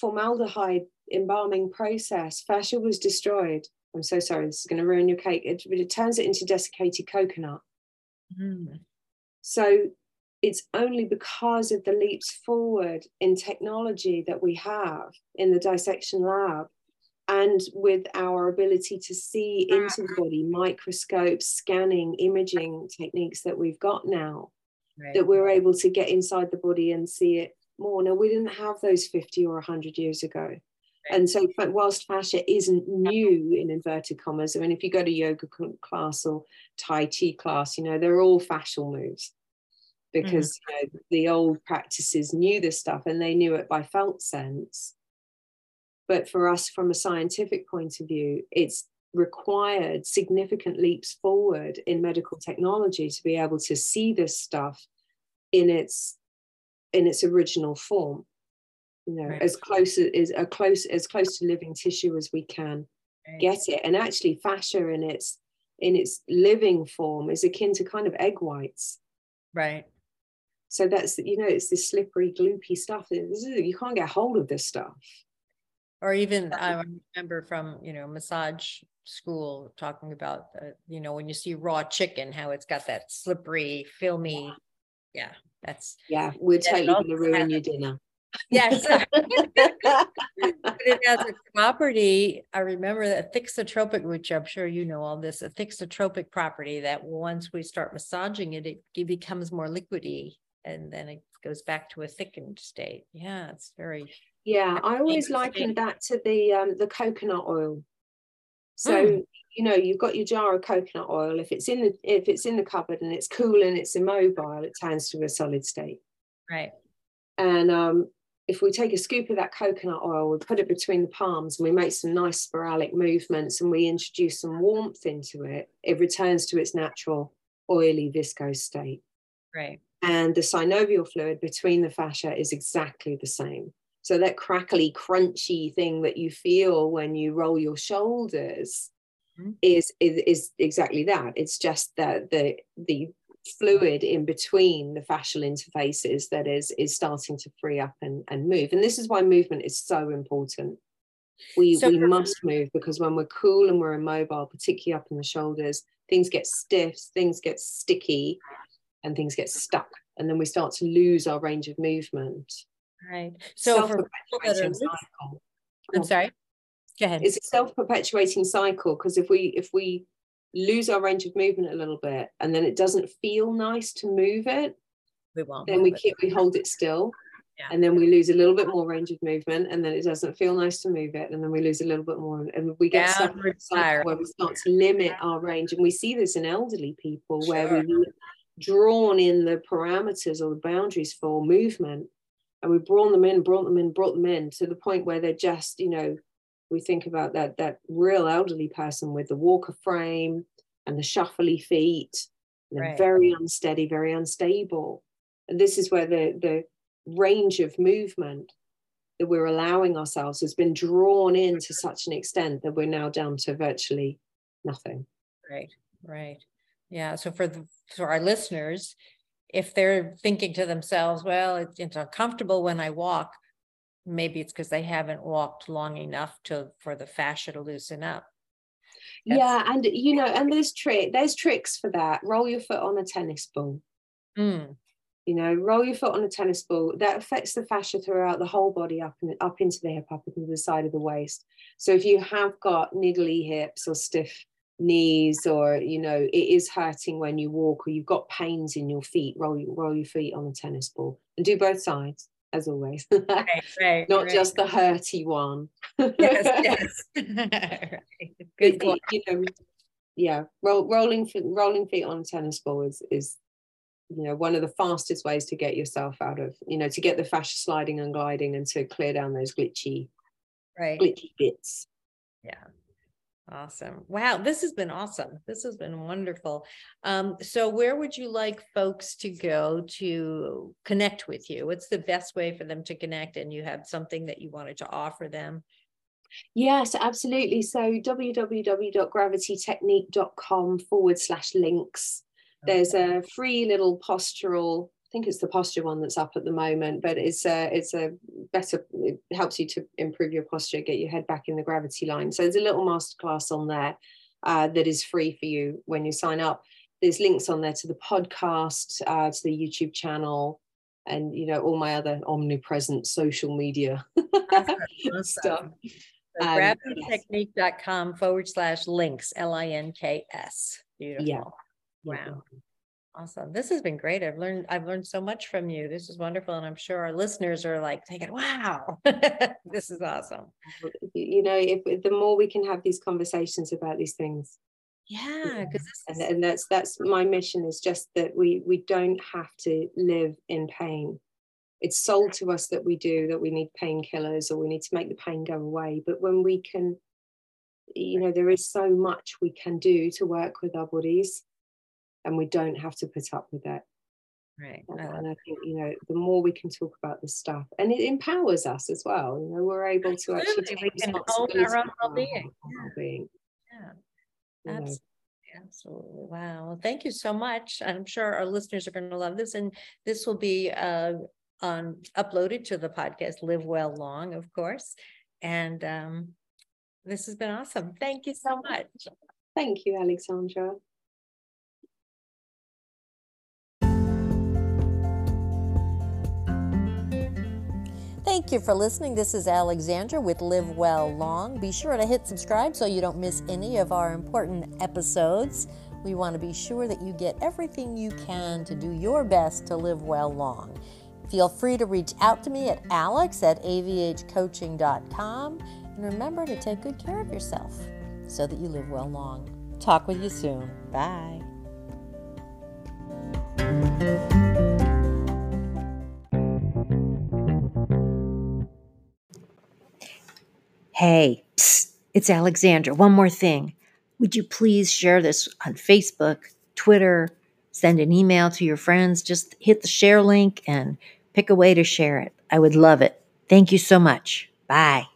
Speaker 2: formaldehyde embalming process fascia was destroyed I'm so sorry, this is going to ruin your cake. It, but it turns it into desiccated coconut. Mm. So it's only because of the leaps forward in technology that we have in the dissection lab and with our ability to see into the body, microscopes, scanning, imaging techniques that we've got now, right. that we're able to get inside the body and see it more. Now, we didn't have those 50 or 100 years ago. And so, but whilst fascia isn't new in inverted commas, I mean, if you go to yoga class or Tai Chi class, you know, they're all fascial moves because mm. you know, the old practices knew this stuff and they knew it by felt sense. But for us, from a scientific point of view, it's required significant leaps forward in medical technology to be able to see this stuff in its in its original form. You know right. as close as a close as close to living tissue as we can right. get it. And actually fascia in its in its living form is akin to kind of egg whites.
Speaker 1: Right.
Speaker 2: So that's you know it's this slippery gloopy stuff. You can't get hold of this stuff
Speaker 1: or even i remember from you know massage school talking about the, you know when you see raw chicken how it's got that slippery filmy yeah that's
Speaker 2: yeah we're totally going to ruin your dinner
Speaker 1: Yes. but it has a property. I remember that thixotropic, which I'm sure you know all this, a thixotropic property that once we start massaging it, it becomes more liquidy and then it goes back to a thickened state. Yeah, it's very.
Speaker 2: Yeah, I always liken that to the um, the coconut oil. So mm. you know, you've got your jar of coconut oil. If it's in the if it's in the cupboard and it's cool and it's immobile, it turns to a solid state.
Speaker 1: Right.
Speaker 2: And um, if we take a scoop of that coconut oil, we put it between the palms and we make some nice spiralic movements and we introduce some warmth into it, it returns to its natural oily viscose state.
Speaker 1: Right.
Speaker 2: And the synovial fluid between the fascia is exactly the same. So that crackly, crunchy thing that you feel when you roll your shoulders mm-hmm. is, is is exactly that. It's just that the the fluid in between the fascial interfaces that is is starting to free up and, and move and this is why movement is so important We,
Speaker 1: So
Speaker 2: we must move because when we're cool and we're immobile, particularly up in the shoulders, things get stiff, things get sticky, and things get stuck. And then we start to lose our range of movement.
Speaker 1: Right. So for people
Speaker 2: Self-perpetuating cycle.
Speaker 1: I'm oh. sorry. Go ahead.
Speaker 2: It's a self-perpetuating cycle because if we if we lose our range of movement a little bit and then it doesn't feel nice to move it,
Speaker 1: We won't.
Speaker 2: then we
Speaker 1: move it.
Speaker 2: keep we hold it still
Speaker 1: Yeah.
Speaker 2: and then we lose a little bit more range of movement and then it doesn't feel nice to move it and then we lose a little bit more and we get stuck in a
Speaker 1: Downward
Speaker 2: cycle
Speaker 1: spiral.
Speaker 2: where we start to limit our range and we see this in elderly people where we've drawn in the parameters or the boundaries for movement and we've brought them in brought them in brought them in to the point where they're just you know we think about that that real elderly person with the walker frame and the shuffly feet and
Speaker 1: Right.
Speaker 2: very unsteady very unstable and this is where the the range of movement that we're allowing ourselves has been drawn in to such an extent that we're now down to virtually nothing
Speaker 1: Right, right. Yeah, so for the, for our listeners, if they're thinking to themselves, well, it's, it's uncomfortable when I walk, maybe it's because they haven't walked long enough to, for the fascia to loosen up. That's-
Speaker 2: yeah and you know and there's trick there's tricks for that. Roll your foot on a tennis ball.
Speaker 1: Mm,
Speaker 2: you know roll your foot on a tennis ball. That affects the fascia throughout the whole body up and up into the hip up into the side of the waist. So if you have got niggly hips or stiff knees or you know it is hurting when you walk or you've got pains in your feet roll, your- roll your feet on a tennis ball and do both sides as always
Speaker 1: right, right.
Speaker 2: not
Speaker 1: right.
Speaker 2: just the hurty one
Speaker 1: Yes, yes. Right. Good
Speaker 2: It- you know, yeah, roll, rolling feet, rolling feet on a tennis ball is is you know one of the fastest ways to get yourself out of you know to get the fascia sliding and gliding and to clear down those glitchy
Speaker 1: Right.
Speaker 2: glitchy bits.
Speaker 1: Yeah. Awesome. Wow, this has been awesome. This has been wonderful. Um, so where would you like folks to go to connect with you? What's the best way for them to connect? And you have something that you wanted to offer them?
Speaker 2: Yes, absolutely. So www.gravitytechnique.com forward slash links. There's a free little postural. I think it's the posture one that's up at the moment, but it's a it's a better. It helps you to improve your posture, get your head back in the gravity line. So there's a little masterclass on there uh, that is free for you when you sign up. There's links on there to the podcast, uh, to the YouTube channel, and you know all my other omnipresent social media stuff.
Speaker 1: So
Speaker 2: Um,
Speaker 1: gravitytechnique.com forward slash links, L I N K S. Beautiful.
Speaker 2: Yeah.
Speaker 1: Wow. Awesome. This has been great. I've learned, I've learned so much from you. This is wonderful. And I'm sure our listeners are like thinking, wow, this is awesome.
Speaker 2: you know if the more we can have these conversations about these things
Speaker 1: Yeah, because
Speaker 2: and,
Speaker 1: is,
Speaker 2: and that's that's my mission is just that we we don't have to live in pain it's sold to us that we do that we need painkillers or we need to make the pain go away but when we can you know there is so much we can do to work with our bodies and we don't have to put up with it
Speaker 1: right.
Speaker 2: and,
Speaker 1: I
Speaker 2: and i think you know the more we can talk about this stuff and it empowers us as well you know we're able to actually
Speaker 1: Absolutely,
Speaker 2: take
Speaker 1: we can own our own well-being.
Speaker 2: well-being,
Speaker 1: Yeah.
Speaker 2: you know.
Speaker 1: Absolutely. Absolutely. Wow. Well, thank you so much. I'm sure our listeners are going to love this. And this will be uh, on uploaded to the podcast Live Well Long, of course. And um, this has been awesome. Thank you so much.
Speaker 2: Thank you, Alexandra.
Speaker 1: Thank you for listening. This is Alexandra with Live Well Long. Be sure to hit subscribe so you don't miss any of our important episodes. We want to be sure that you get everything you can to do your best to live well long. Feel free to reach out to me at alex at avhcoaching.com. And remember to take good care of yourself so that you live well long. Talk with you soon. Bye.
Speaker 3: Hey, psst, it's Alexandra. One more thing. Would you please share this on Facebook, Twitter, send an email to your friends? Just hit the share link and pick a way to share it. I would love it. Thank you so much. Bye.